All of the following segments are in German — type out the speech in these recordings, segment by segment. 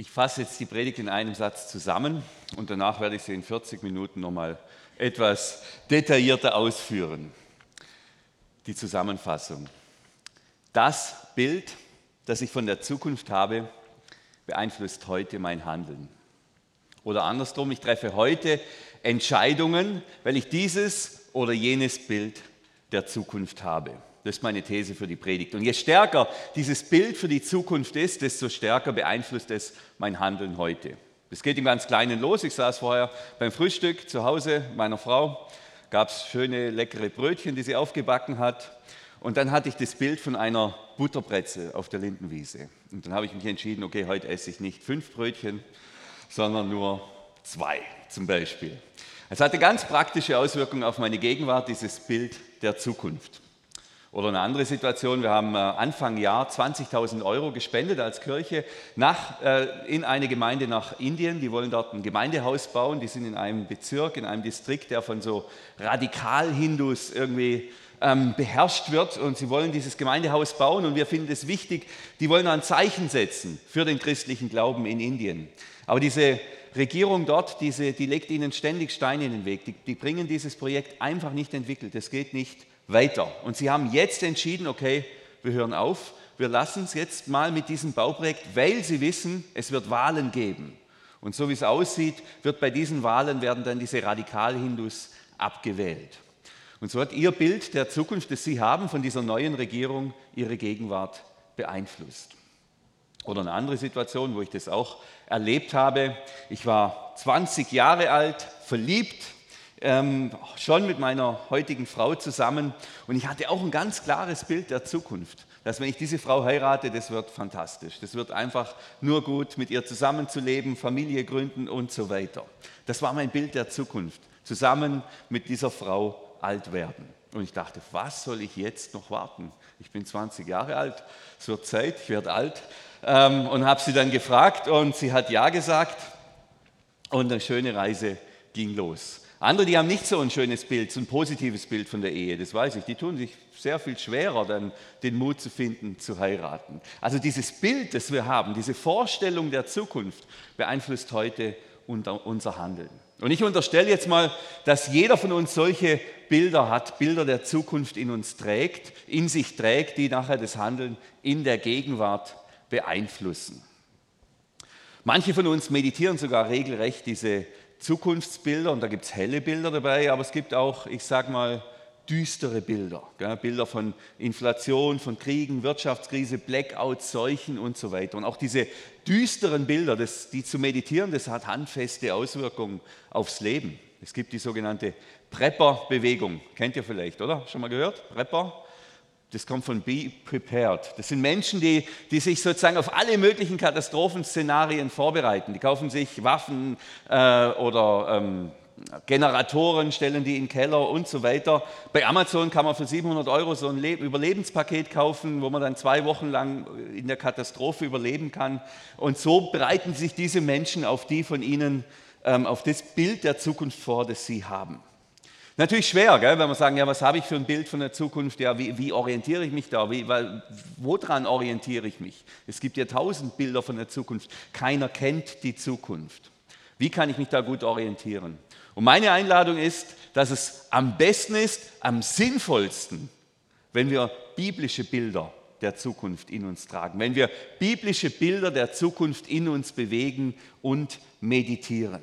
Ich fasse jetzt die Predigt in einem Satz zusammen und danach werde ich sie in 40 Minuten nochmal etwas detaillierter ausführen. Die Zusammenfassung. Das Bild, das ich von der Zukunft habe, beeinflusst heute mein Handeln. Oder andersrum, ich treffe heute Entscheidungen, weil ich dieses oder jenes Bild der Zukunft habe. Das ist meine These für die Predigt. Und je stärker dieses Bild für die Zukunft ist, desto stärker beeinflusst es mein Handeln heute. Das geht im ganz Kleinen los. Ich saß vorher beim Frühstück zu Hause meiner Frau, gab es schöne, leckere Brötchen, die sie aufgebacken hat. Und dann hatte ich das Bild von einer Butterbrezel auf der Lindenwiese. Und dann habe ich mich entschieden, okay, heute esse ich nicht fünf Brötchen, sondern nur zwei zum Beispiel. Es hatte ganz praktische Auswirkungen auf meine Gegenwart, dieses Bild der Zukunft. Oder eine andere Situation, wir haben äh, Anfang Jahr 20.000 Euro gespendet als Kirche nach, äh, in eine Gemeinde nach Indien. Die wollen dort ein Gemeindehaus bauen. Die sind in einem Bezirk, in einem Distrikt, der von so Radikal-Hindus irgendwie ähm, beherrscht wird. Und sie wollen dieses Gemeindehaus bauen und wir finden es wichtig. Die wollen ein Zeichen setzen für den christlichen Glauben in Indien. Aber diese Regierung dort, diese, die legt ihnen ständig Steine in den Weg. Die, die bringen dieses Projekt einfach nicht entwickelt. Es geht nicht weiter. Und sie haben jetzt entschieden, okay, wir hören auf, wir lassen es jetzt mal mit diesem Bauprojekt, weil sie wissen, es wird Wahlen geben. Und so wie es aussieht, wird bei diesen Wahlen werden dann diese Radikal-Hindus abgewählt. Und so hat ihr Bild der Zukunft, das sie haben von dieser neuen Regierung, ihre Gegenwart beeinflusst. Oder eine andere Situation, wo ich das auch erlebt habe. Ich war 20 Jahre alt, verliebt ähm, schon mit meiner heutigen Frau zusammen und ich hatte auch ein ganz klares Bild der Zukunft, dass wenn ich diese Frau heirate, das wird fantastisch. Das wird einfach nur gut, mit ihr zusammenzuleben, Familie gründen und so weiter. Das war mein Bild der Zukunft, zusammen mit dieser Frau alt werden. Und ich dachte, was soll ich jetzt noch warten? Ich bin 20 Jahre alt, es wird Zeit, ich werde alt. Ähm, und habe sie dann gefragt und sie hat ja gesagt und eine schöne Reise ging los. Andere, die haben nicht so ein schönes Bild, so ein positives Bild von der Ehe, das weiß ich. Die tun sich sehr viel schwerer, dann den Mut zu finden, zu heiraten. Also dieses Bild, das wir haben, diese Vorstellung der Zukunft beeinflusst heute unser Handeln. Und ich unterstelle jetzt mal, dass jeder von uns solche Bilder hat, Bilder der Zukunft in uns trägt, in sich trägt, die nachher das Handeln in der Gegenwart beeinflussen. Manche von uns meditieren sogar regelrecht diese Zukunftsbilder und da gibt es helle Bilder dabei, aber es gibt auch, ich sage mal, düstere Bilder. Gell? Bilder von Inflation, von Kriegen, Wirtschaftskrise, Blackouts, Seuchen und so weiter. Und auch diese düsteren Bilder, das, die zu meditieren, das hat handfeste Auswirkungen aufs Leben. Es gibt die sogenannte Prepper-Bewegung. Kennt ihr vielleicht, oder? Schon mal gehört? Prepper? Das kommt von Be Prepared. Das sind Menschen, die, die sich sozusagen auf alle möglichen Katastrophenszenarien vorbereiten. Die kaufen sich Waffen äh, oder ähm, Generatoren, stellen die in den Keller und so weiter. Bei Amazon kann man für 700 Euro so ein Überlebenspaket kaufen, wo man dann zwei Wochen lang in der Katastrophe überleben kann. Und so bereiten sich diese Menschen auf die von ihnen, ähm, auf das Bild der Zukunft vor, das sie haben. Natürlich schwer, gell, wenn wir sagen, ja, was habe ich für ein Bild von der Zukunft? Ja, wie, wie orientiere ich mich da? Wie, weil, woran orientiere ich mich? Es gibt ja tausend Bilder von der Zukunft. Keiner kennt die Zukunft. Wie kann ich mich da gut orientieren? Und meine Einladung ist, dass es am besten ist, am sinnvollsten, wenn wir biblische Bilder der Zukunft in uns tragen, wenn wir biblische Bilder der Zukunft in uns bewegen und meditieren.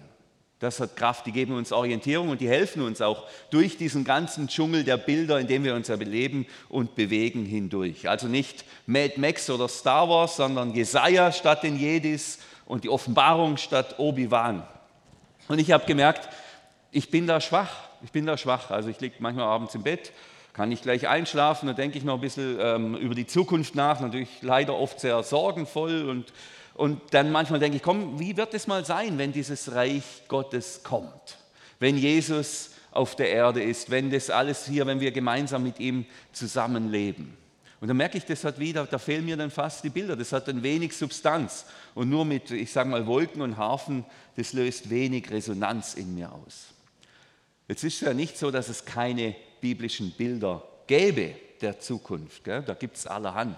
Das hat Kraft, die geben uns Orientierung und die helfen uns auch durch diesen ganzen Dschungel der Bilder, in dem wir uns erleben und bewegen, hindurch. Also nicht Mad Max oder Star Wars, sondern Jesaja statt den Jedis und die Offenbarung statt Obi-Wan. Und ich habe gemerkt, ich bin da schwach. Ich bin da schwach. Also ich liege manchmal abends im Bett, kann nicht gleich einschlafen, dann denke ich noch ein bisschen ähm, über die Zukunft nach, natürlich leider oft sehr sorgenvoll und und dann manchmal denke ich, komm, wie wird es mal sein, wenn dieses Reich Gottes kommt? Wenn Jesus auf der Erde ist, wenn das alles hier, wenn wir gemeinsam mit ihm zusammenleben. Und dann merke ich, das hat wieder, da fehlen mir dann fast die Bilder, das hat dann wenig Substanz. Und nur mit, ich sage mal, Wolken und Harfen, das löst wenig Resonanz in mir aus. Jetzt ist es ja nicht so, dass es keine biblischen Bilder gäbe der Zukunft. Gell? Da gibt es allerhand.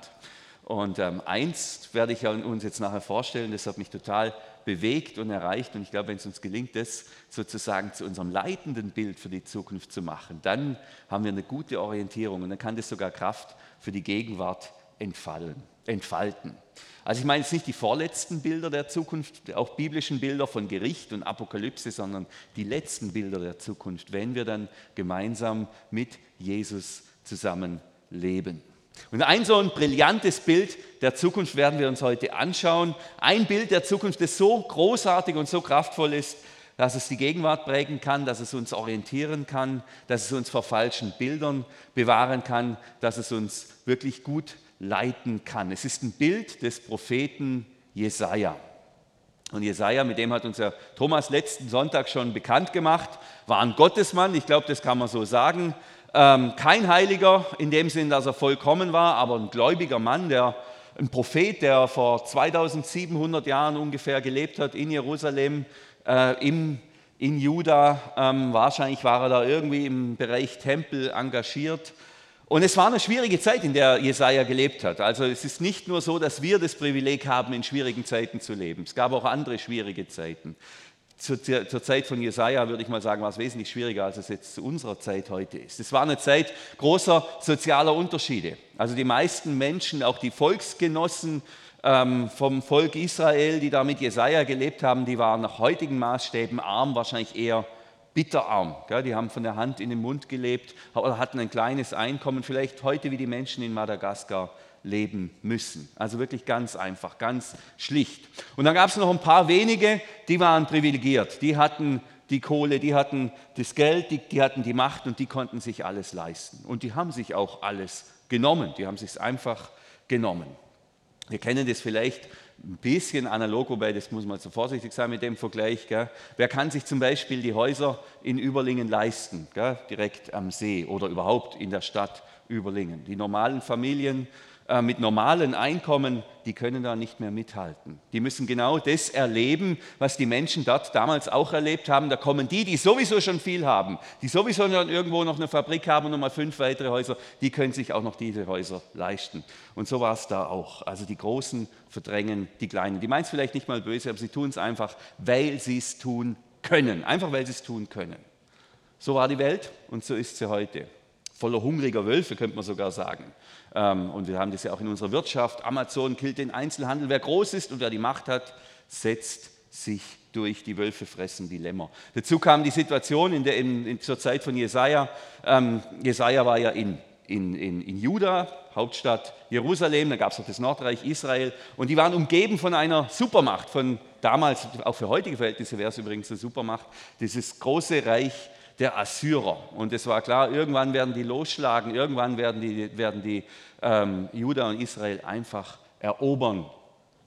Und ähm, eins werde ich uns jetzt nachher vorstellen, das hat mich total bewegt und erreicht. Und ich glaube, wenn es uns gelingt, das sozusagen zu unserem leitenden Bild für die Zukunft zu machen, dann haben wir eine gute Orientierung und dann kann das sogar Kraft für die Gegenwart entfallen, entfalten. Also ich meine jetzt nicht die vorletzten Bilder der Zukunft, auch biblischen Bilder von Gericht und Apokalypse, sondern die letzten Bilder der Zukunft, wenn wir dann gemeinsam mit Jesus zusammen leben. Und ein so ein brillantes Bild der Zukunft werden wir uns heute anschauen. Ein Bild der Zukunft, das so großartig und so kraftvoll ist, dass es die Gegenwart prägen kann, dass es uns orientieren kann, dass es uns vor falschen Bildern bewahren kann, dass es uns wirklich gut leiten kann. Es ist ein Bild des Propheten Jesaja. Und Jesaja, mit dem hat uns ja Thomas letzten Sonntag schon bekannt gemacht, war ein Gottesmann, ich glaube, das kann man so sagen. Ähm, kein Heiliger in dem Sinn, dass er vollkommen war, aber ein gläubiger Mann, der, ein Prophet, der vor 2700 Jahren ungefähr gelebt hat in Jerusalem, äh, im, in Juda. Ähm, wahrscheinlich war er da irgendwie im Bereich Tempel engagiert. Und es war eine schwierige Zeit, in der Jesaja gelebt hat. Also es ist nicht nur so, dass wir das Privileg haben, in schwierigen Zeiten zu leben. Es gab auch andere schwierige Zeiten zur, zur, Zeit von Jesaja, würde ich mal sagen, war es wesentlich schwieriger, als es jetzt zu unserer Zeit heute ist. Es war eine Zeit großer sozialer Unterschiede. Also die meisten Menschen, auch die Volksgenossen ähm, vom Volk Israel, die da mit Jesaja gelebt haben, die waren nach heutigen Maßstäben arm, wahrscheinlich eher bitterarm. Gell? Die haben von der Hand in den Mund gelebt oder hatten ein kleines Einkommen, vielleicht heute wie die Menschen in Madagaskar leben müssen. Also wirklich ganz einfach, ganz schlicht. Und dann gab es noch ein paar wenige, die waren privilegiert. Die hatten die Kohle, die hatten das Geld, die, die hatten die Macht und die konnten sich alles leisten. Und die haben sich auch alles genommen. Die haben sich einfach genommen. Wir kennen das vielleicht ein bisschen analog, wobei das muss man so vorsichtig sein mit dem Vergleich. Gell? Wer kann sich zum Beispiel die Häuser in Überlingen leisten, gell? direkt am See oder überhaupt in der Stadt Überlingen? Die normalen Familien mit normalen Einkommen, die können da nicht mehr mithalten. Die müssen genau das erleben, was die Menschen dort damals auch erlebt haben. Da kommen die, die sowieso schon viel haben, die sowieso schon irgendwo noch eine Fabrik haben und nochmal fünf weitere Häuser, die können sich auch noch diese Häuser leisten. Und so war es da auch. Also die Großen verdrängen die Kleinen. Die meinen es vielleicht nicht mal böse, aber sie tun es einfach, weil sie es tun können. Einfach weil sie es tun können. So war die Welt und so ist sie heute. Voller hungriger Wölfe, könnte man sogar sagen. Ähm, und wir haben das ja auch in unserer Wirtschaft. Amazon killt den Einzelhandel. Wer groß ist und wer die Macht hat, setzt sich durch. Die Wölfe fressen die Lämmer. Dazu kam die Situation in der, in, in, zur Zeit von Jesaja. Ähm, Jesaja war ja in, in, in, in Juda, Hauptstadt Jerusalem, da gab es noch das Nordreich Israel und die waren umgeben von einer Supermacht, von damals, auch für heutige Verhältnisse wäre es übrigens eine Supermacht, dieses große Reich der Assyrer. Und es war klar, irgendwann werden die losschlagen, irgendwann werden die, werden die ähm, Juda und Israel einfach erobern.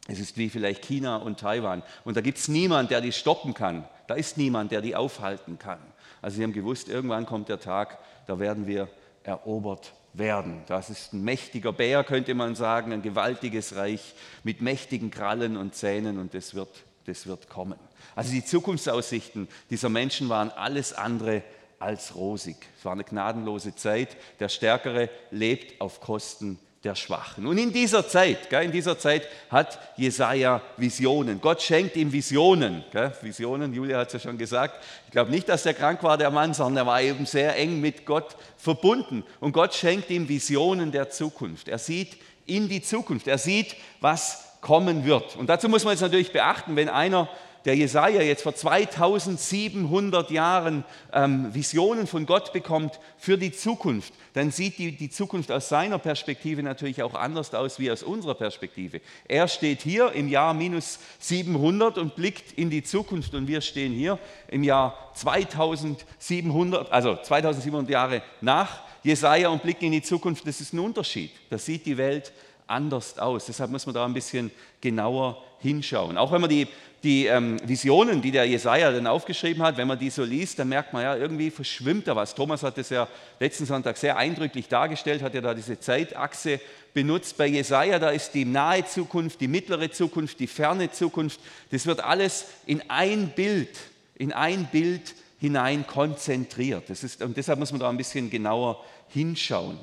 Es ist wie vielleicht China und Taiwan. Und da gibt es niemanden, der die stoppen kann. Da ist niemand, der die aufhalten kann. Also sie haben gewusst, irgendwann kommt der Tag, da werden wir erobert werden. Das ist ein mächtiger Bär, könnte man sagen, ein gewaltiges Reich mit mächtigen Krallen und Zähnen und das wird, das wird kommen. Also die Zukunftsaussichten dieser Menschen waren alles andere als rosig. Es war eine gnadenlose Zeit. Der Stärkere lebt auf Kosten der Schwachen. Und in dieser Zeit, in dieser Zeit hat Jesaja Visionen. Gott schenkt ihm Visionen. Visionen, Julia hat es ja schon gesagt. Ich glaube nicht, dass er krank war, der Mann, sondern er war eben sehr eng mit Gott verbunden. Und Gott schenkt ihm Visionen der Zukunft. Er sieht in die Zukunft. Er sieht, was kommen wird. Und dazu muss man jetzt natürlich beachten, wenn einer der Jesaja jetzt vor 2700 Jahren ähm, Visionen von Gott bekommt für die Zukunft, dann sieht die, die Zukunft aus seiner Perspektive natürlich auch anders aus wie aus unserer Perspektive. Er steht hier im Jahr minus 700 und blickt in die Zukunft und wir stehen hier im Jahr 2700, also 2700 Jahre nach Jesaja und blicken in die Zukunft. Das ist ein Unterschied. Das sieht die Welt anders aus. Deshalb muss man da ein bisschen genauer hinschauen. Auch wenn man die die ähm, Visionen, die der Jesaja dann aufgeschrieben hat, wenn man die so liest, dann merkt man ja, irgendwie verschwimmt da was. Thomas hat das ja letzten Sonntag sehr eindrücklich dargestellt, hat ja da diese Zeitachse benutzt. Bei Jesaja, da ist die nahe Zukunft, die mittlere Zukunft, die ferne Zukunft. Das wird alles in ein Bild, in ein Bild hinein konzentriert. Das ist, und deshalb muss man da ein bisschen genauer hinschauen.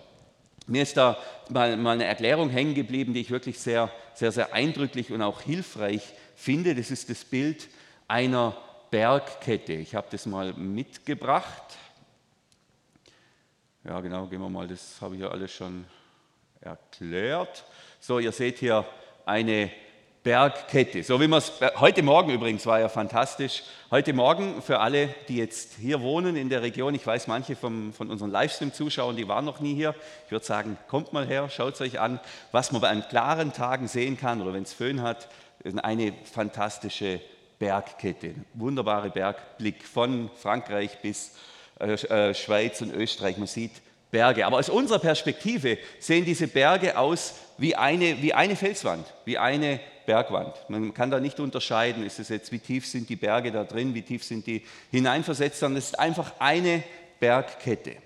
Mir ist da mal, mal eine Erklärung hängen geblieben, die ich wirklich sehr, sehr, sehr eindrücklich und auch hilfreich finde. Das ist das Bild einer Bergkette. Ich habe das mal mitgebracht. Ja, genau, gehen wir mal, das habe ich ja alles schon erklärt. So, ihr seht hier eine Bergkette. So wie man es heute Morgen übrigens war ja fantastisch. Heute Morgen für alle, die jetzt hier wohnen in der Region, ich weiß, manche vom, von unseren Livestream-Zuschauern, die waren noch nie hier. Ich würde sagen, kommt mal her, schaut es euch an, was man bei einem klaren Tagen sehen kann oder wenn es Föhn hat, eine fantastische Bergkette. Wunderbare Bergblick von Frankreich bis äh, äh, Schweiz und Österreich. Man sieht Berge. Aber aus unserer Perspektive sehen diese Berge aus wie eine, wie eine Felswand, wie eine Bergwand. Man kann da nicht unterscheiden, ist es jetzt, wie tief sind die Berge da drin, wie tief sind die hineinversetzt, sondern es ist einfach eine Bergkette.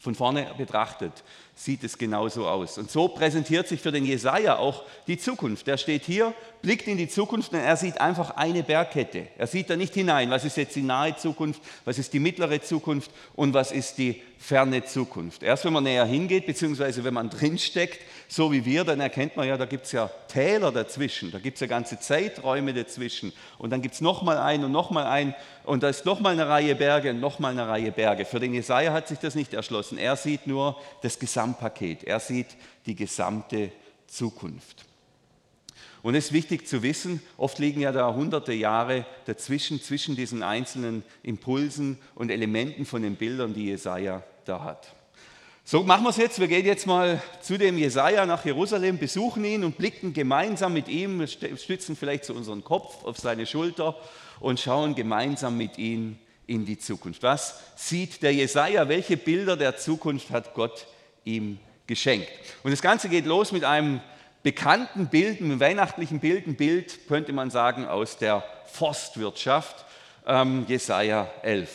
Von vorne betrachtet sieht es genauso aus. Und so präsentiert sich für den Jesaja auch die Zukunft. Er steht hier, blickt in die Zukunft und er sieht einfach eine Bergkette. Er sieht da nicht hinein, was ist jetzt die nahe Zukunft, was ist die mittlere Zukunft und was ist die ferne Zukunft. Erst wenn man näher hingeht, beziehungsweise wenn man drinsteckt, so wie wir, dann erkennt man ja, da gibt es ja Täler dazwischen, da gibt es ja ganze Zeiträume dazwischen und dann gibt es nochmal einen und nochmal einen und da ist nochmal eine Reihe Berge und nochmal eine Reihe Berge. Für den Jesaja hat sich das nicht erschlossen. Er sieht nur das Gesamtpaket, er sieht die gesamte Zukunft. Und es ist wichtig zu wissen, oft liegen ja da hunderte Jahre dazwischen, zwischen diesen einzelnen Impulsen und Elementen von den Bildern, die Jesaja da hat. So machen wir es jetzt. Wir gehen jetzt mal zu dem Jesaja nach Jerusalem, besuchen ihn und blicken gemeinsam mit ihm, stützen vielleicht so unseren Kopf auf seine Schulter und schauen gemeinsam mit ihm in die Zukunft. Was sieht der Jesaja? Welche Bilder der Zukunft hat Gott ihm geschenkt? Und das Ganze geht los mit einem bekannten Bild, einem weihnachtlichen Bild, ein Bild, könnte man sagen, aus der Forstwirtschaft, ähm, Jesaja 11.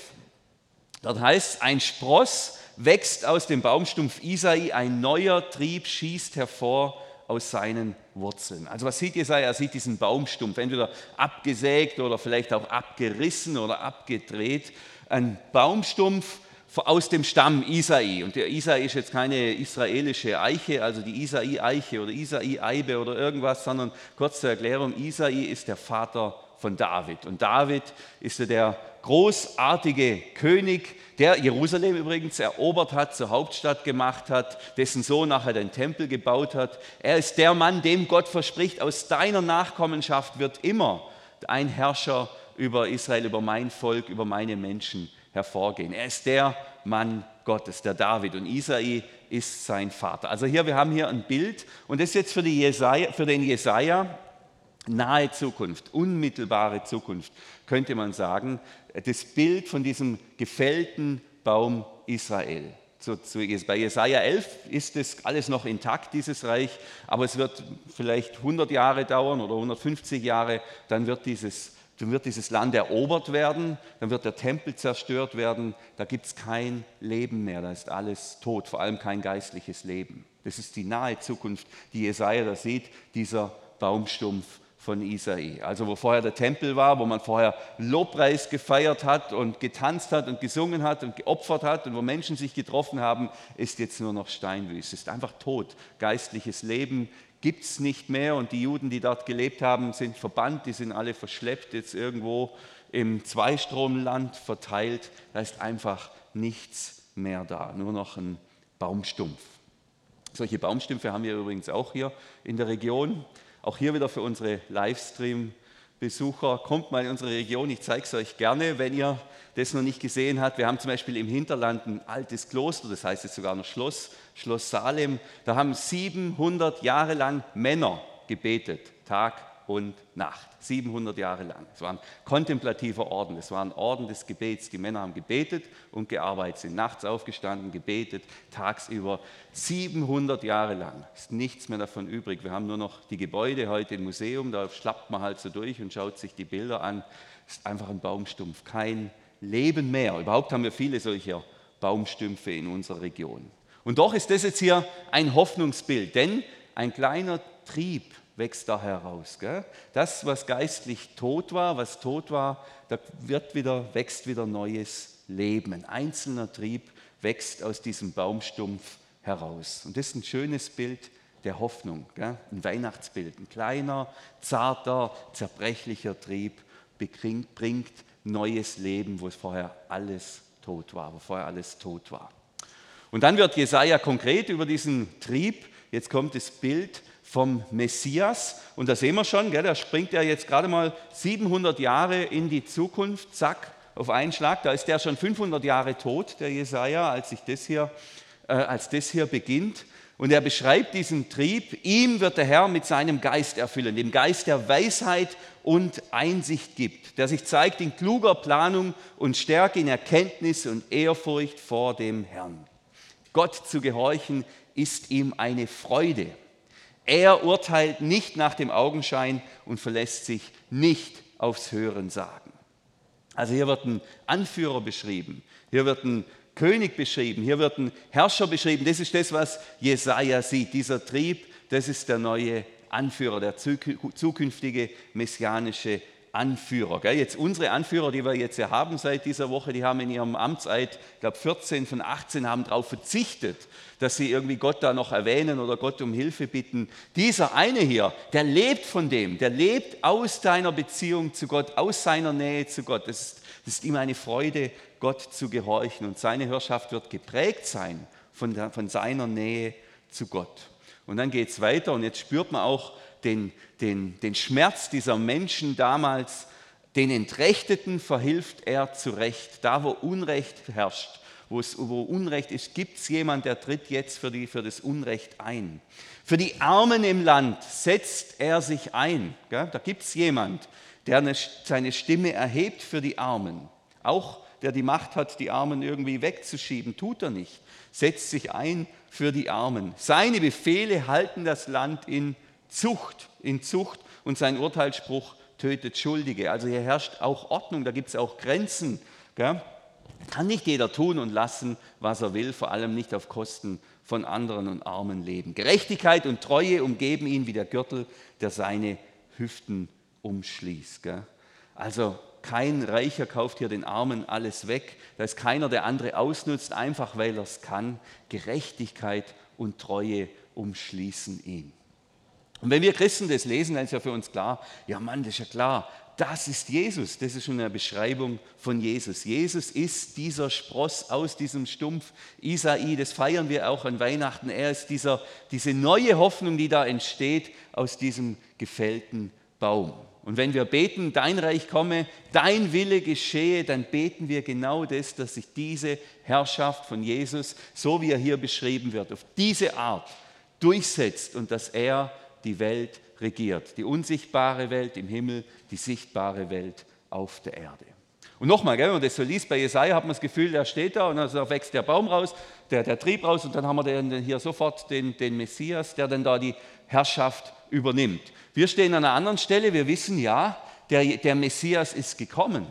Dort heißt, ein Spross wächst aus dem Baumstumpf Isai, ein neuer Trieb schießt hervor aus seinen Wurzeln. Also was sieht Jesaja? Er sieht diesen Baumstumpf, entweder abgesägt oder vielleicht auch abgerissen oder abgedreht. Ein Baumstumpf aus dem Stamm Isai. Und der Isai ist jetzt keine israelische Eiche, also die Isai-Eiche oder Isai-Eibe oder irgendwas, sondern kurz zur Erklärung, Isai ist der Vater von David. Und David ist der großartige König, der Jerusalem übrigens erobert hat, zur Hauptstadt gemacht hat, dessen Sohn nachher den Tempel gebaut hat. Er ist der Mann, dem Gott verspricht, aus deiner Nachkommenschaft wird immer ein Herrscher über Israel, über mein Volk, über meine Menschen hervorgehen. Er ist der Mann Gottes, der David und Isai ist sein Vater. Also hier, wir haben hier ein Bild und das ist jetzt für, Jesaja, für den Jesaja nahe Zukunft, unmittelbare Zukunft, könnte man sagen, das Bild von diesem gefällten Baum Israel. So, so, bei Jesaja 11 ist das alles noch intakt, dieses Reich, aber es wird vielleicht 100 Jahre dauern oder 150 Jahre, dann wird dieses, dann wird dieses Land erobert werden, dann wird der Tempel zerstört werden, da gibt es kein Leben mehr, da ist alles tot, vor allem kein geistliches Leben. Das ist die nahe Zukunft, die Jesaja da sieht, dieser Baumstumpf von Isai. Also wo vorher der Tempel war, wo man vorher Lobpreis gefeiert hat und getanzt hat und gesungen hat und geopfert hat und wo Menschen sich getroffen haben, ist jetzt nur noch Steinwüste. Ist einfach tot. Geistliches Leben gibt es nicht mehr und die Juden, die dort gelebt haben, sind verbannt, die sind alle verschleppt jetzt irgendwo im Zweistromland verteilt. Da ist einfach nichts mehr da, nur noch ein Baumstumpf. Solche Baumstümpfe haben wir übrigens auch hier in der Region. Auch hier wieder für unsere Livestream-Besucher, kommt mal in unsere Region, ich zeige es euch gerne, wenn ihr das noch nicht gesehen habt. Wir haben zum Beispiel im Hinterland ein altes Kloster, das heißt jetzt sogar noch Schloss, Schloss Salem. Da haben 700 Jahre lang Männer gebetet, Tag und Nacht, 700 Jahre lang. Es war ein kontemplativer Orden, es war ein Orden des Gebets. Die Männer haben gebetet und gearbeitet, sind nachts aufgestanden, gebetet, tagsüber, 700 Jahre lang. Ist nichts mehr davon übrig. Wir haben nur noch die Gebäude heute im Museum, da schlappt man halt so durch und schaut sich die Bilder an. Ist einfach ein Baumstumpf, kein Leben mehr. Überhaupt haben wir viele solcher Baumstümpfe in unserer Region. Und doch ist das jetzt hier ein Hoffnungsbild, denn ein kleiner Trieb wächst da heraus. Gell? Das, was geistlich tot war, was tot war, da wird wieder, wächst wieder neues Leben. Ein einzelner Trieb wächst aus diesem Baumstumpf heraus. Und das ist ein schönes Bild der Hoffnung, gell? ein Weihnachtsbild. Ein kleiner, zarter, zerbrechlicher Trieb bringt neues Leben, wo vorher alles tot war, wo vorher alles tot war. Und dann wird Jesaja konkret über diesen Trieb. Jetzt kommt das Bild vom Messias. Und da sehen wir schon, gell, da springt er jetzt gerade mal 700 Jahre in die Zukunft, zack, auf einen Schlag. Da ist der schon 500 Jahre tot, der Jesaja, als, ich das hier, äh, als das hier beginnt. Und er beschreibt diesen Trieb, ihm wird der Herr mit seinem Geist erfüllen, dem Geist der Weisheit und Einsicht gibt, der sich zeigt in kluger Planung und Stärke in Erkenntnis und Ehrfurcht vor dem Herrn. Gott zu gehorchen ist ihm eine Freude. Er urteilt nicht nach dem Augenschein und verlässt sich nicht aufs Hören sagen. Also hier wird ein Anführer beschrieben, hier wird ein König beschrieben, hier wird ein Herrscher beschrieben. Das ist das, was Jesaja sieht. Dieser Trieb, das ist der neue Anführer, der zukünftige messianische Anführer. Jetzt unsere Anführer, die wir jetzt ja haben seit dieser Woche, die haben in ihrem Amtseid, ich glaube 14 von 18 haben darauf verzichtet, dass sie irgendwie Gott da noch erwähnen oder Gott um Hilfe bitten. Dieser eine hier, der lebt von dem, der lebt aus deiner Beziehung zu Gott, aus seiner Nähe zu Gott. Das ist, ist ihm eine Freude, Gott zu gehorchen und seine Herrschaft wird geprägt sein von, der, von seiner Nähe zu Gott. Und dann geht es weiter und jetzt spürt man auch, den, den, den Schmerz dieser Menschen damals, den Entrechteten verhilft er zurecht. Da, wo Unrecht herrscht, wo, es, wo Unrecht ist, gibt es jemanden, der tritt jetzt für, die, für das Unrecht ein. Für die Armen im Land setzt er sich ein. Da gibt es jemanden, der eine, seine Stimme erhebt für die Armen. Auch der die Macht hat, die Armen irgendwie wegzuschieben, tut er nicht. Setzt sich ein für die Armen. Seine Befehle halten das Land in Zucht, in Zucht und sein Urteilsspruch tötet Schuldige. Also hier herrscht auch Ordnung, da gibt es auch Grenzen. Gell? Kann nicht jeder tun und lassen, was er will, vor allem nicht auf Kosten von anderen und Armen leben. Gerechtigkeit und Treue umgeben ihn wie der Gürtel, der seine Hüften umschließt. Gell? Also kein Reicher kauft hier den Armen alles weg. Da ist keiner, der andere ausnutzt, einfach weil er es kann. Gerechtigkeit und Treue umschließen ihn. Und wenn wir Christen das lesen, dann ist ja für uns klar, ja Mann, das ist ja klar, das ist Jesus. Das ist schon eine Beschreibung von Jesus. Jesus ist dieser Spross aus diesem Stumpf Isai. Das feiern wir auch an Weihnachten. Er ist dieser, diese neue Hoffnung, die da entsteht aus diesem gefällten Baum. Und wenn wir beten, dein Reich komme, dein Wille geschehe, dann beten wir genau das, dass sich diese Herrschaft von Jesus, so wie er hier beschrieben wird, auf diese Art durchsetzt und dass er die Welt regiert. Die unsichtbare Welt im Himmel, die sichtbare Welt auf der Erde. Und nochmal, wenn man das so liest bei Jesaja, hat man das Gefühl, der steht da und dann wächst der Baum raus, der, der Trieb raus und dann haben wir den, hier sofort den, den Messias, der dann da die Herrschaft übernimmt. Wir stehen an einer anderen Stelle, wir wissen ja, der, der Messias ist gekommen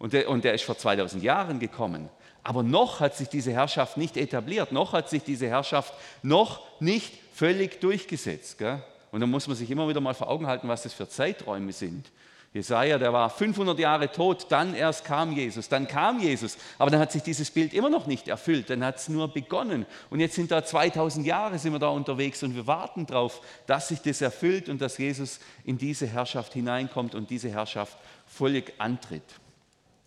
und der, und der ist vor 2000 Jahren gekommen. Aber noch hat sich diese Herrschaft nicht etabliert, noch hat sich diese Herrschaft noch nicht völlig durchgesetzt. Gell? Und dann muss man sich immer wieder mal vor Augen halten, was das für Zeiträume sind. Jesaja, der war 500 Jahre tot, dann erst kam Jesus, dann kam Jesus. Aber dann hat sich dieses Bild immer noch nicht erfüllt, dann hat es nur begonnen. Und jetzt sind da 2000 Jahre, sind wir da unterwegs und wir warten darauf, dass sich das erfüllt und dass Jesus in diese Herrschaft hineinkommt und diese Herrschaft völlig antritt.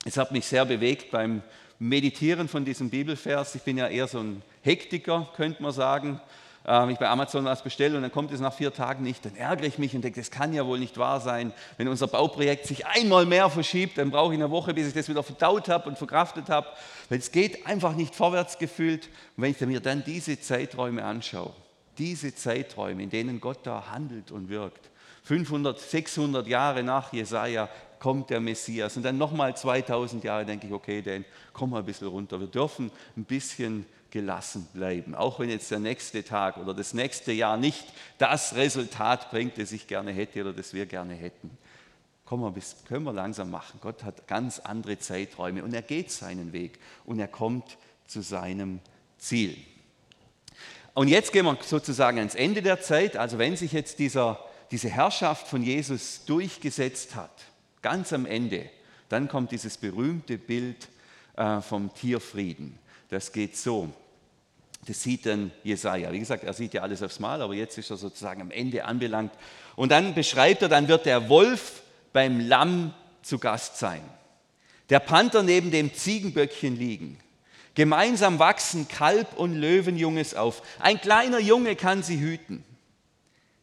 Es hat mich sehr bewegt beim Meditieren von diesem Bibelvers. Ich bin ja eher so ein Hektiker, könnte man sagen äh, ich bei Amazon was bestelle und dann kommt es nach vier Tagen nicht, dann ärgere ich mich und denke, das kann ja wohl nicht wahr sein. Wenn unser Bauprojekt sich einmal mehr verschiebt, dann brauche ich eine Woche, bis ich das wieder verdaut habe und verkraftet habe, weil es geht einfach nicht vorwärts gefühlt. Und wenn ich mir dann diese Zeiträume anschaue, diese Zeiträume, in denen Gott da handelt und wirkt, 500, 600 Jahre nach Jesaja kommt der Messias. Und dann nochmal 2000 Jahre denke ich, okay, dann komm mal ein bisschen runter. Wir dürfen ein bisschen gelassen bleiben. Auch wenn jetzt der nächste Tag oder das nächste Jahr nicht das Resultat bringt, das ich gerne hätte oder das wir gerne hätten. Komm mal, können wir langsam machen. Gott hat ganz andere Zeiträume und er geht seinen Weg und er kommt zu seinem Ziel. Und jetzt gehen wir sozusagen ans Ende der Zeit. Also wenn sich jetzt dieser, diese Herrschaft von Jesus durchgesetzt hat, ganz am Ende, dann kommt dieses berühmte Bild äh, vom Tierfrieden. Das geht so. Das sieht dann Jesaja. Wie gesagt, er sieht ja alles aufs Mal, aber jetzt ist er sozusagen am Ende anbelangt. Und dann beschreibt er, dann wird der Wolf beim Lamm zu Gast sein. Der Panther neben dem Ziegenböckchen liegen. Gemeinsam wachsen Kalb und Löwenjunges auf. Ein kleiner Junge kann sie hüten.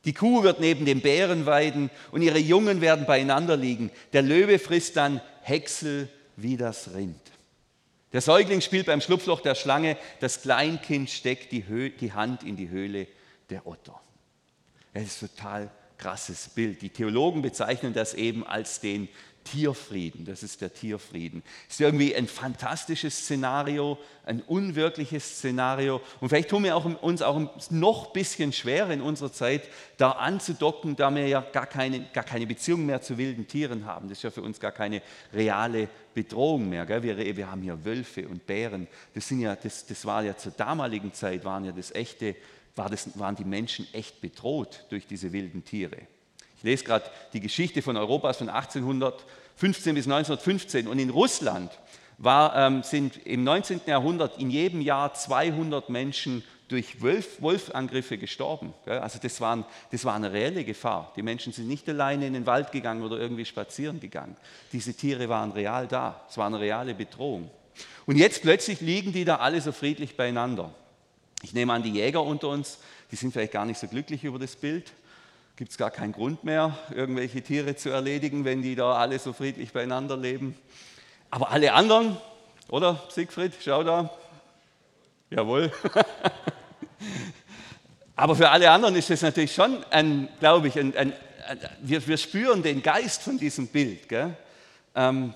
Die Kuh wird neben dem Bären weiden und ihre Jungen werden beieinander liegen. Der Löwe frisst dann Häcksel wie das Rind. Der Säugling spielt beim Schlupfloch der Schlange, das Kleinkind steckt die, Hö die Hand in die Höhle der Otter. Das ist ein total krasses Bild. Die Theologen bezeichnen das eben als den Tierfrieden, das ist der Tierfrieden. Ist irgendwie ein fantastisches Szenario, ein unwirkliches Szenario. Und vielleicht tun wir auch, uns auch noch ein bisschen schwer in unserer Zeit, da anzudocken, da wir ja gar keine, gar keine Beziehung mehr zu wilden Tieren haben. Das ist ja für uns gar keine reale Bedrohung mehr. Gell? Wir, wir haben hier Wölfe und Bären. Das, sind ja, das, das war ja zur damaligen Zeit, waren ja das echte, war das, waren die Menschen echt bedroht durch diese wilden Tiere. Ich lese gerade die Geschichte von Europas von 1815 bis 1915 und in Russland war, ähm, sind im 19. Jahrhundert in jedem Jahr 200 Menschen durch Wolf, Wolfangriffe gestorben. Also das, waren, das war eine reelle Gefahr. Die Menschen sind nicht alleine in den Wald gegangen oder irgendwie spazieren gegangen. Diese Tiere waren real da. Es war eine reale Bedrohung. Und jetzt plötzlich liegen die da alle so friedlich beieinander. Ich nehme an, die Jäger unter uns, die sind vielleicht gar nicht so glücklich über das Bild gibt es gar keinen Grund mehr, irgendwelche Tiere zu erledigen, wenn die da alle so friedlich beieinander leben. Aber alle anderen, oder Siegfried, schau da. Jawohl. Aber für alle anderen ist es natürlich schon ein, glaube ich, ein, ein, ein, wir, wir, spüren den Geist von diesem Bild. Ähm,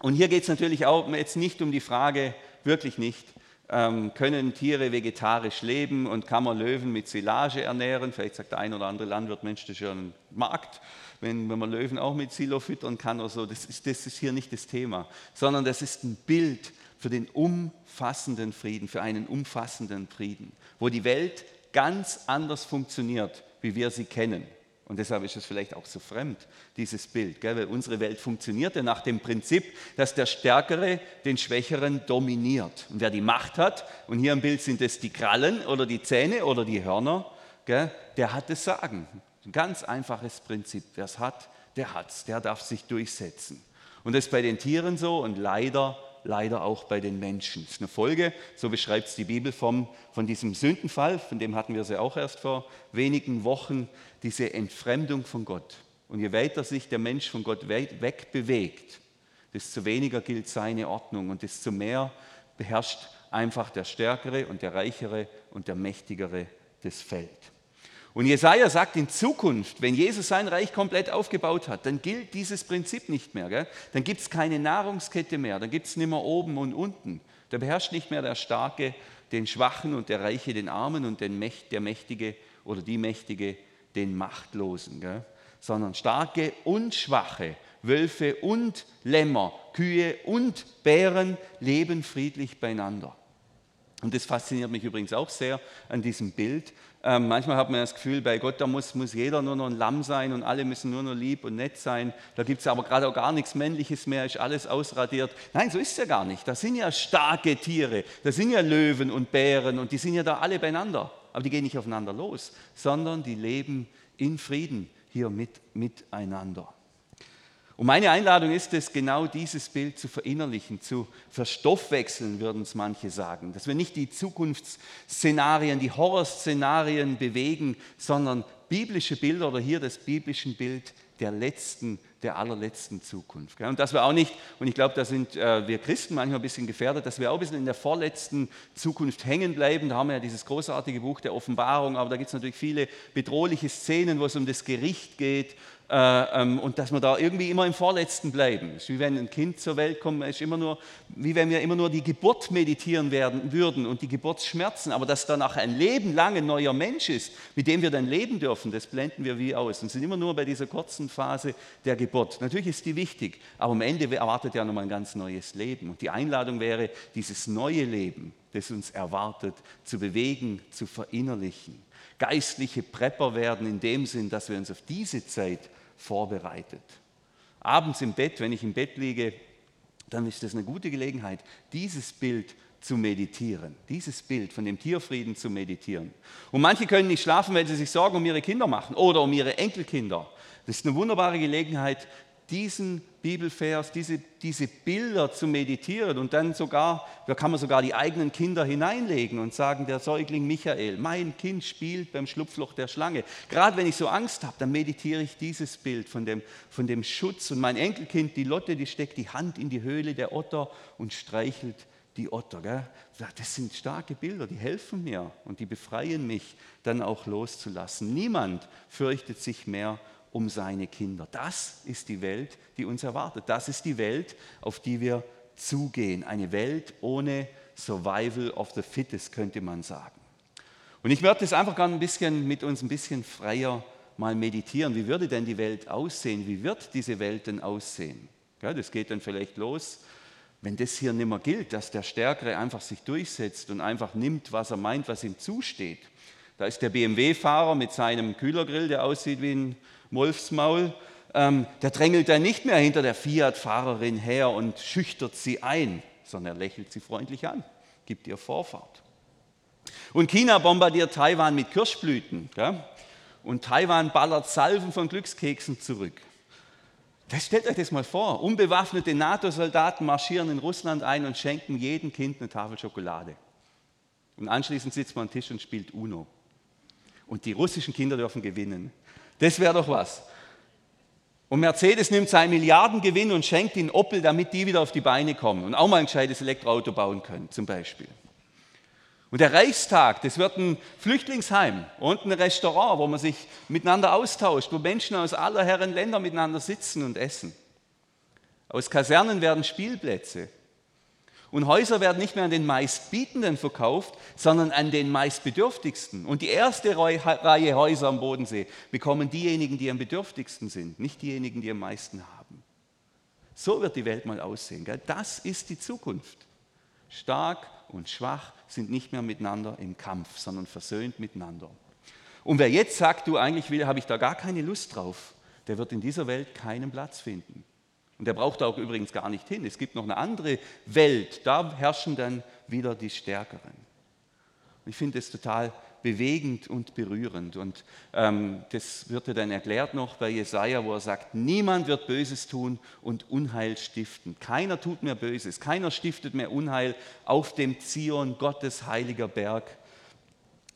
und hier geht es natürlich auch jetzt nicht um die Frage, wirklich nicht, ähm, können Tiere vegetarisch leben und kann man Löwen mit Silage ernähren? Vielleicht sagt der ein oder andere Landwirt, Mensch, das ist ja ein Markt, wenn, wenn man Löwen auch mit Silo füttern kann oder so. Das ist, das ist hier nicht das Thema, sondern das ist ein Bild für den umfassenden Frieden, für einen umfassenden Frieden, wo die Welt ganz anders funktioniert, wie wir sie kennen. Und deshalb ist es vielleicht auch so fremd, dieses Bild, gell? weil unsere Welt funktioniert ja nach dem Prinzip, dass der Stärkere den Schwächeren dominiert. Und wer die Macht hat, und hier im Bild sind es die Krallen oder die Zähne oder die Hörner, gell? der hat das Sagen. Ein ganz einfaches Prinzip. Wer es hat, der hat es, der darf sich durchsetzen. Und das ist bei den Tieren so und leider leider auch bei den Menschen. Das ist eine Folge, so beschreibt es die Bibel vom, von diesem Sündenfall, von dem hatten wir sie auch erst vor wenigen Wochen, diese Entfremdung von Gott. Und je weiter sich der Mensch von Gott wegbewegt, desto weniger gilt seine Ordnung und desto mehr beherrscht einfach der Stärkere und der Reichere und der Mächtigere das Feld. Und Jesaja sagt in Zukunft, wenn Jesus sein Reich komplett aufgebaut hat, dann gilt dieses Prinzip nicht mehr. Gell? Dann gibt es keine Nahrungskette mehr, dann gibt es nicht mehr oben und unten. Da beherrscht nicht mehr der Starke den Schwachen und der Reiche den Armen und der Mächtige oder die Mächtige den Machtlosen. Gell? Sondern Starke und Schwache, Wölfe und Lämmer, Kühe und Bären leben friedlich beieinander. Und das fasziniert mich übrigens auch sehr an diesem Bild, ähm, manchmal hat man das Gefühl, bei Gott, da muss, muss jeder nur noch ein Lamm sein und alle müssen nur noch lieb und nett sein. Da gibt es aber gerade auch gar nichts Männliches mehr, ist alles ausradiert. Nein, so ist es ja gar nicht. Das sind ja starke Tiere, das sind ja Löwen und Bären und die sind ja da alle beieinander. Aber die gehen nicht aufeinander los, sondern die leben in Frieden hier mit, miteinander. Und meine Einladung ist es, genau dieses Bild zu verinnerlichen, zu verstoffwechseln, würden es manche sagen. Dass wir nicht die Zukunftsszenarien, die Horrorszenarien bewegen, sondern biblische Bilder oder hier das biblische Bild der letzten, der allerletzten Zukunft. Und dass wir auch nicht, und ich glaube, da sind äh, wir Christen manchmal ein bisschen gefährdet, dass wir auch ein bisschen in der vorletzten Zukunft hängen bleiben. Da haben wir ja dieses großartige Buch der Offenbarung, aber da gibt es natürlich viele bedrohliche Szenen, wo es um das Gericht geht äh, ähm, und dass wir da irgendwie immer im Vorletzten bleiben. Es ist wie wenn ein Kind zur Welt kommt, es ist immer nur, wie wenn wir immer nur die Geburt meditieren werden, würden und die Geburtsschmerzen, aber dass danach ein Leben lang ein neuer Mensch ist, mit dem wir dann leben dürfen, das blenden wir wie aus und sind immer nur bei dieser kurzen Phase der Geburt. Natürlich ist die wichtig, aber am Ende erwartet ja nochmal ein ganz neues Leben. Und die Einladung wäre, dieses neue Leben, das uns erwartet, zu bewegen, zu verinnerlichen geistliche Prepper werden in dem Sinn, dass wir uns auf diese Zeit vorbereitet. Abends im Bett, wenn ich im Bett liege, dann ist das eine gute Gelegenheit, dieses Bild zu meditieren. Dieses Bild von dem Tierfrieden zu meditieren. Und manche können nicht schlafen, wenn sie sich Sorgen um ihre Kinder machen oder um ihre Enkelkinder. Das ist eine wunderbare Gelegenheit, diesen Bibelvers, diese, diese Bilder zu meditieren und dann sogar, da kann man sogar die eigenen Kinder hineinlegen und sagen, der Säugling Michael, mein Kind spielt beim Schlupfloch der Schlange. Gerade wenn ich so Angst habe, dann meditiere ich dieses Bild von dem, von dem Schutz und mein Enkelkind, die Lotte, die steckt die Hand in die Höhle der Otter und streichelt die Otter. Gell? Das sind starke Bilder, die helfen mir und die befreien mich dann auch loszulassen. Niemand fürchtet sich mehr um seine Kinder. Das ist die Welt, die uns erwartet. Das ist die Welt, auf die wir zugehen. Eine Welt ohne Survival of the Fittest, könnte man sagen. Und ich werde das einfach gerne ein bisschen mit uns ein bisschen freier mal meditieren. Wie würde denn die Welt aussehen? Wie wird diese Welt denn aussehen? Ja, das geht dann vielleicht los, wenn das hier nicht mehr gilt, dass der Stärkere einfach sich durchsetzt und einfach nimmt, was er meint, was ihm zusteht. Da ist der BMW-Fahrer mit seinem Kühlergrill, der aussieht wie ein Wolfsmaul, ähm, der drängelt dann nicht mehr hinter der Fiat-Fahrerin her und schüchtert sie ein, sondern er lächelt sie freundlich an, gibt ihr Vorfahrt. Und China bombardiert Taiwan mit Kirschblüten. Gell? Und Taiwan ballert Salven von Glückskeksen zurück. Das stellt euch das mal vor. Unbewaffnete NATO-Soldaten marschieren in Russland ein und schenken jedem Kind eine Tafel Schokolade. Und anschließend sitzt man am Tisch und spielt Uno. Und die russischen Kinder dürfen gewinnen. Das wäre doch was. Und Mercedes nimmt seinen Milliardengewinn und schenkt ihn Opel, damit die wieder auf die Beine kommen und auch mal ein gescheites Elektroauto bauen können, zum Beispiel. Und der Reichstag, das wird ein Flüchtlingsheim und ein Restaurant, wo man sich miteinander austauscht, wo Menschen aus aller Herren Länder miteinander sitzen und essen. Aus Kasernen werden Spielplätze. Und Häuser werden nicht mehr an den meistbietenden verkauft, sondern an den meistbedürftigsten. Und die erste Reihe Häuser am Bodensee bekommen diejenigen, die am bedürftigsten sind, nicht diejenigen, die am meisten haben. So wird die Welt mal aussehen. Gell? Das ist die Zukunft. Stark und schwach sind nicht mehr miteinander im Kampf, sondern versöhnt miteinander. Und wer jetzt sagt, du eigentlich will, habe ich da gar keine Lust drauf, der wird in dieser Welt keinen Platz finden. Und der braucht auch übrigens gar nicht hin. Es gibt noch eine andere Welt, da herrschen dann wieder die Stärkeren. Und ich finde es total bewegend und berührend. Und ähm, das wird ja dann erklärt noch bei Jesaja, wo er sagt: Niemand wird Böses tun und Unheil stiften. Keiner tut mehr Böses, keiner stiftet mehr Unheil auf dem Zion, Gottes heiliger Berg.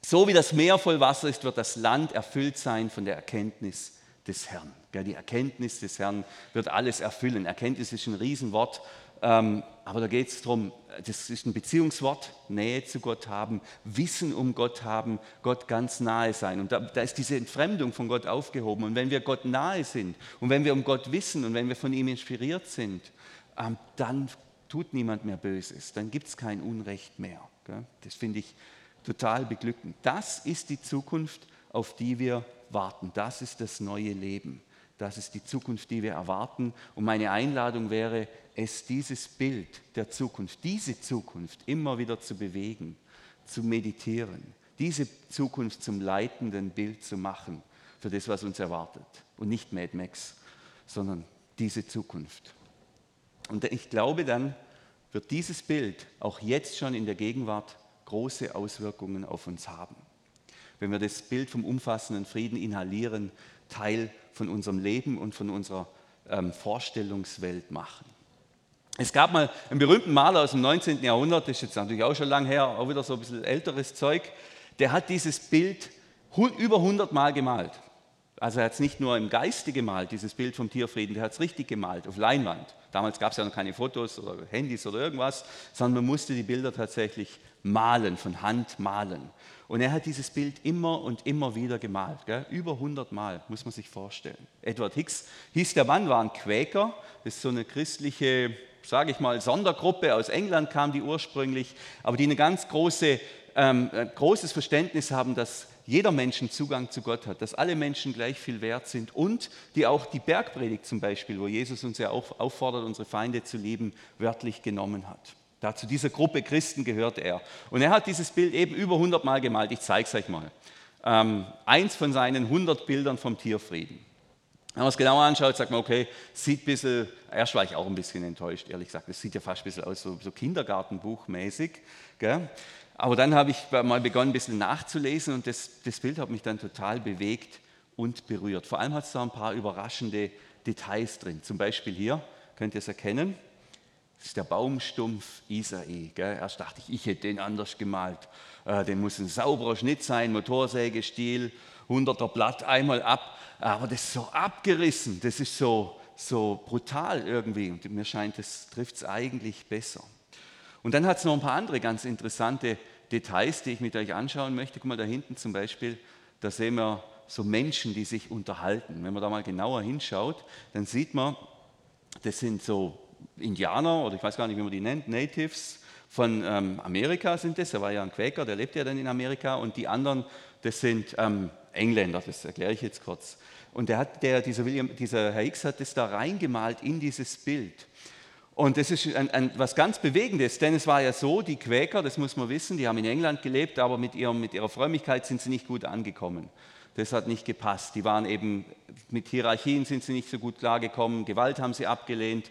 So wie das Meer voll Wasser ist, wird das Land erfüllt sein von der Erkenntnis des Herrn. Die Erkenntnis des Herrn wird alles erfüllen. Erkenntnis ist ein Riesenwort, ähm, aber da geht es darum, das ist ein Beziehungswort, Nähe zu Gott haben, Wissen um Gott haben, Gott ganz nahe sein. Und da, da ist diese Entfremdung von Gott aufgehoben. Und wenn wir Gott nahe sind und wenn wir um Gott wissen und wenn wir von ihm inspiriert sind, ähm, dann tut niemand mehr Böses, dann gibt es kein Unrecht mehr. Das finde ich total beglückend. Das ist die Zukunft, auf die wir warten. Das ist das neue Leben. Das ist die Zukunft, die wir erwarten. Und meine Einladung wäre, es dieses Bild der Zukunft, diese Zukunft immer wieder zu bewegen, zu meditieren, diese Zukunft zum leitenden Bild zu machen für das, was uns erwartet. Und nicht Mad Max, sondern diese Zukunft. Und ich glaube, dann wird dieses Bild auch jetzt schon in der Gegenwart große Auswirkungen auf uns haben wenn wir das Bild vom umfassenden Frieden inhalieren, Teil von unserem Leben und von unserer ähm, Vorstellungswelt machen. Es gab mal einen berühmten Maler aus dem 19. Jahrhundert, das ist jetzt natürlich auch schon lang her, auch wieder so ein bisschen älteres Zeug, der hat dieses Bild über 100 Mal gemalt. Also er hat es nicht nur im Geiste gemalt, dieses Bild vom Tierfrieden, der hat es richtig gemalt, auf Leinwand. Damals gab es ja noch keine Fotos oder Handys oder irgendwas, sondern man musste die Bilder tatsächlich malen, von Hand malen. Und er hat dieses Bild immer und immer wieder gemalt, gell? über 100 Mal, muss man sich vorstellen. Edward Hicks hieß der Mann, war ein Quäker, das ist so eine christliche, sage ich mal, Sondergruppe, aus England kam die ursprünglich, aber die ein ganz große, ähm, großes Verständnis haben, dass jeder Mensch Zugang zu Gott hat, dass alle Menschen gleich viel wert sind und die auch die Bergpredigt zum Beispiel, wo Jesus uns ja auffordert, unsere Feinde zu lieben, wörtlich genommen hat. Da zu dieser Gruppe Christen gehört er. Und er hat dieses Bild eben über 100 Mal gemalt. Ich zeige es euch mal. Ähm, eins von seinen 100 Bildern vom Tierfrieden. Wenn man es genauer anschaut, sagt man, okay, sieht ein bisschen, erst war ich auch ein bisschen enttäuscht, ehrlich gesagt, das sieht ja fast ein bisschen aus, so, so Kindergartenbuchmäßig. Gell? Aber dann habe ich mal begonnen, ein bisschen nachzulesen und das, das Bild hat mich dann total bewegt und berührt. Vor allem hat es da ein paar überraschende Details drin. Zum Beispiel hier, könnt ihr es erkennen, das ist der Baumstumpf Isai. Gell? Erst dachte ich, ich hätte den anders gemalt. Äh, den muss ein sauberer Schnitt sein, Motorsägestiel, 100er Blatt einmal ab. Aber das ist so abgerissen, das ist so, so brutal irgendwie. Und mir scheint, das trifft es eigentlich besser. Und dann hat es noch ein paar andere ganz interessante Details, die ich mit euch anschauen möchte. Guck mal, da hinten zum Beispiel, da sehen wir so Menschen, die sich unterhalten. Wenn man da mal genauer hinschaut, dann sieht man, das sind so Indianer oder ich weiß gar nicht, wie man die nennt, Natives von ähm, Amerika sind das. Er war ja ein Quäker, der lebt ja dann in Amerika. Und die anderen, das sind ähm, Engländer, das erkläre ich jetzt kurz. Und der hat, der, dieser, William, dieser Herr X hat das da reingemalt in dieses Bild. Und das ist ein, ein, was ganz Bewegendes, denn es war ja so, die Quäker, das muss man wissen, die haben in England gelebt, aber mit, ihrem, mit ihrer Frömmigkeit sind sie nicht gut angekommen. Das hat nicht gepasst. Die waren eben, mit Hierarchien sind sie nicht so gut klargekommen, Gewalt haben sie abgelehnt.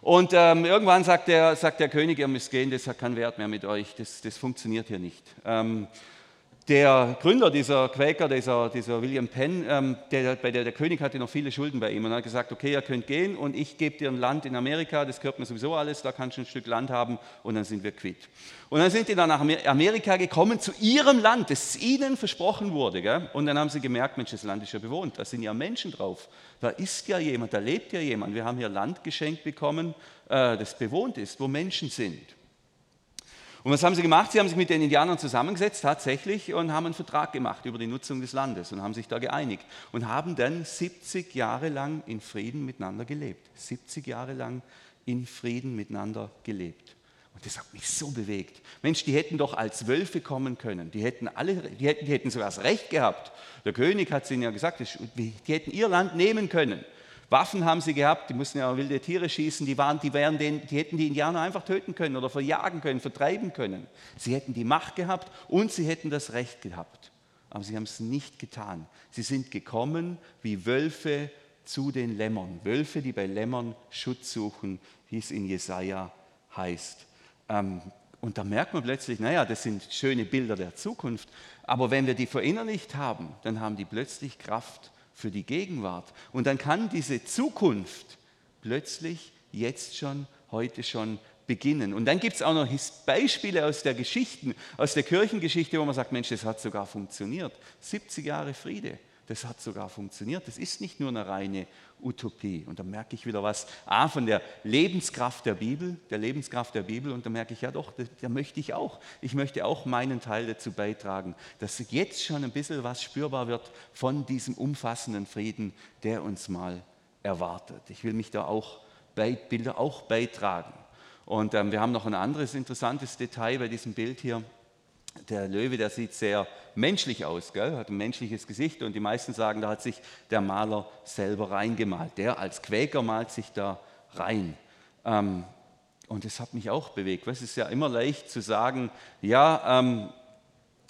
Und ähm, irgendwann sagt der, sagt der König, ihr müsst gehen, das hat keinen Wert mehr mit euch, das, das funktioniert hier nicht. Ähm, der Gründer dieser Quäker, dieser, dieser William Penn, ähm, der, der, der König hatte noch viele Schulden bei ihm und hat gesagt, okay, ihr könnt gehen und ich gebe dir ein Land in Amerika, das gehört mir sowieso alles, da kannst du ein Stück Land haben und dann sind wir quitt. Und dann sind die dann nach Amerika gekommen, zu ihrem Land, das ihnen versprochen wurde. Gell? Und dann haben sie gemerkt, Mensch, das Land ist ja bewohnt, da sind ja Menschen drauf, da ist ja jemand, da lebt ja jemand. Wir haben hier Land geschenkt bekommen, äh, das bewohnt ist, wo Menschen sind. Und was haben sie gemacht? Sie haben sich mit den Indianern zusammengesetzt, tatsächlich, und haben einen Vertrag gemacht über die Nutzung des Landes und haben sich da geeinigt und haben dann 70 Jahre lang in Frieden miteinander gelebt. 70 Jahre lang in Frieden miteinander gelebt. Und das hat mich so bewegt. Mensch, die hätten doch als Wölfe kommen können. Die hätten, alle, die hätten, die hätten sogar das Recht gehabt. Der König hat es ihnen ja gesagt, die hätten ihr Land nehmen können. Waffen haben sie gehabt, die mussten ja wilde Tiere schießen, die, waren, die, wären den, die hätten die Indianer einfach töten können oder verjagen können, vertreiben können. Sie hätten die Macht gehabt und sie hätten das Recht gehabt. Aber sie haben es nicht getan. Sie sind gekommen wie Wölfe zu den Lämmern. Wölfe, die bei Lämmern Schutz suchen, wie es in Jesaja heißt. Ähm, und da merkt man plötzlich, naja, das sind schöne Bilder der Zukunft. Aber wenn wir die verinnerlicht haben, dann haben die plötzlich Kraft für die Gegenwart. Und dann kann diese Zukunft plötzlich jetzt schon, heute schon beginnen. Und dann gibt es auch noch Beispiele aus der Geschichte, aus der Kirchengeschichte, wo man sagt, Mensch, das hat sogar funktioniert. 70 Jahre Friede, das hat sogar funktioniert. Das ist nicht nur eine reine Utopie. Und da merke ich wieder was, A, von der Lebenskraft der Bibel, der Lebenskraft der Bibel. Und da merke ich, ja doch, da möchte ich auch. Ich möchte auch meinen Teil dazu beitragen, dass jetzt schon ein bisschen was spürbar wird von diesem umfassenden Frieden, der uns mal erwartet. Ich will mich da auch, bei, Bilder auch beitragen. Und ähm, wir haben noch ein anderes interessantes Detail bei diesem Bild hier der Löwe, der sieht sehr menschlich aus, gell? hat ein menschliches Gesicht und die meisten sagen, da hat sich der Maler selber reingemalt. Der als Quäker malt sich da rein. Ähm, und das hat mich auch bewegt. Es ist ja immer leicht zu sagen, ja, ähm,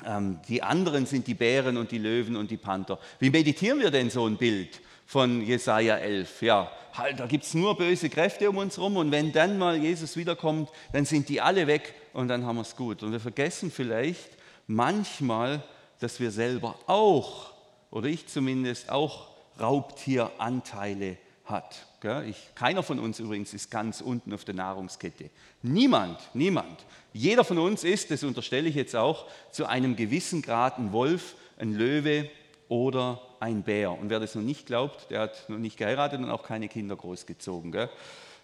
ähm, die anderen sind die Bären und die Löwen und die Panther. Wie meditieren wir denn so ein Bild von Jesaja 11? Ja, halt, da gibt es nur böse Kräfte um uns herum und wenn dann mal Jesus wiederkommt, dann sind die alle weg und dann haben wir es gut. Und wir vergessen vielleicht manchmal, dass wir selber auch, oder ich zumindest, auch Raubtieranteile hat. Ich, keiner von uns übrigens ist ganz unten auf der Nahrungskette. Niemand, niemand. Jeder von uns ist, das unterstelle ich jetzt auch, zu einem gewissen Grad ein Wolf, ein Löwe oder ein Bär. Und wer das noch nicht glaubt, der hat noch nicht geheiratet und auch keine Kinder großgezogen. Gell?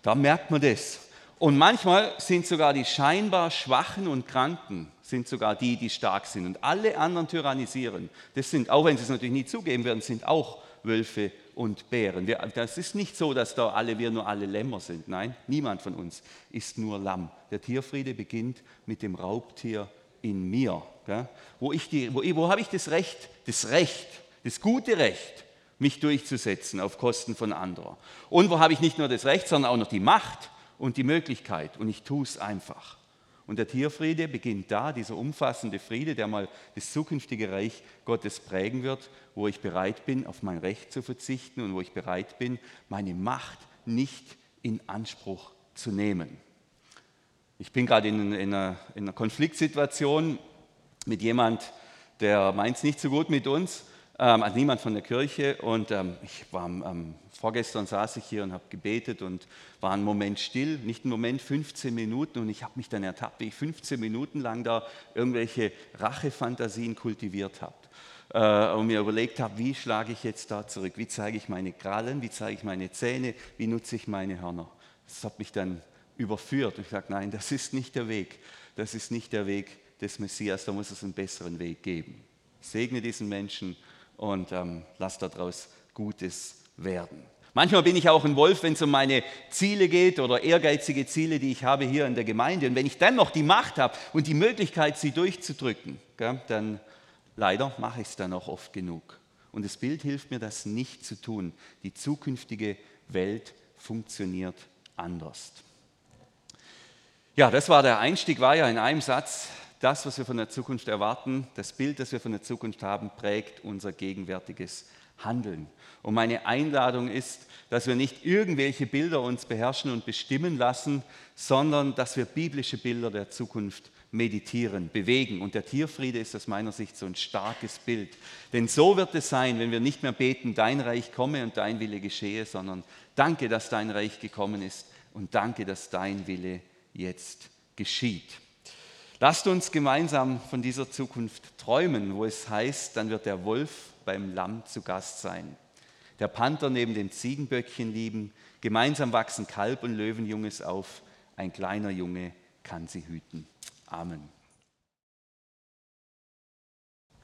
Da merkt man das. Und manchmal sind sogar die scheinbar Schwachen und Kranken, sind sogar die, die stark sind. Und alle anderen tyrannisieren. Das sind, auch wenn sie es natürlich nie zugeben werden, sind auch Wölfe und Bären. Das ist nicht so, dass da alle wir nur alle Lämmer sind. Nein, niemand von uns ist nur Lamm. Der Tierfriede beginnt mit dem Raubtier in mir. Wo, ich die, wo, wo habe ich das Recht, das Recht, das gute Recht, mich durchzusetzen auf Kosten von anderen? Und wo habe ich nicht nur das Recht, sondern auch noch die Macht, und die Möglichkeit und ich tue es einfach. Und der Tierfriede beginnt da, dieser umfassende Friede, der mal das zukünftige Reich Gottes prägen wird, wo ich bereit bin, auf mein Recht zu verzichten und wo ich bereit bin, meine Macht nicht in Anspruch zu nehmen. Ich bin gerade in, in, einer, in einer Konfliktsituation mit jemand, der meint es nicht so gut mit uns, ähm, also niemand von der Kirche. Und ähm, ich war ähm, vorgestern saß ich hier und habe gebetet und war einen Moment still, nicht einen Moment, 15 Minuten. Und ich habe mich dann ertappt, wie ich 15 Minuten lang da irgendwelche Rachefantasien kultiviert habe. Äh, und mir überlegt habe, wie schlage ich jetzt da zurück? Wie zeige ich meine Krallen? Wie zeige ich meine Zähne? Wie nutze ich meine Hörner? Das hat mich dann überführt. Ich sage, nein, das ist nicht der Weg. Das ist nicht der Weg des Messias. Da muss es einen besseren Weg geben. segne diesen Menschen und ähm, lass daraus Gutes werden. Manchmal bin ich auch ein Wolf, wenn es um meine Ziele geht oder ehrgeizige Ziele, die ich habe hier in der Gemeinde. Und wenn ich dann noch die Macht habe und die Möglichkeit, sie durchzudrücken, gell, dann leider mache ich es dann auch oft genug. Und das Bild hilft mir, das nicht zu tun. Die zukünftige Welt funktioniert anders. Ja, das war der Einstieg, war ja in einem Satz, das, was wir von der Zukunft erwarten, das Bild, das wir von der Zukunft haben, prägt unser gegenwärtiges Handeln. Und meine Einladung ist, dass wir nicht irgendwelche Bilder uns beherrschen und bestimmen lassen, sondern dass wir biblische Bilder der Zukunft meditieren, bewegen. Und der Tierfriede ist aus meiner Sicht so ein starkes Bild. Denn so wird es sein, wenn wir nicht mehr beten, dein Reich komme und dein Wille geschehe, sondern danke, dass dein Reich gekommen ist und danke, dass dein Wille jetzt geschieht. Lasst uns gemeinsam von dieser Zukunft träumen, wo es heißt, dann wird der Wolf beim Lamm zu Gast sein, der Panther neben dem Ziegenböckchen lieben, gemeinsam wachsen Kalb und Löwenjunges auf, ein kleiner Junge kann sie hüten. Amen.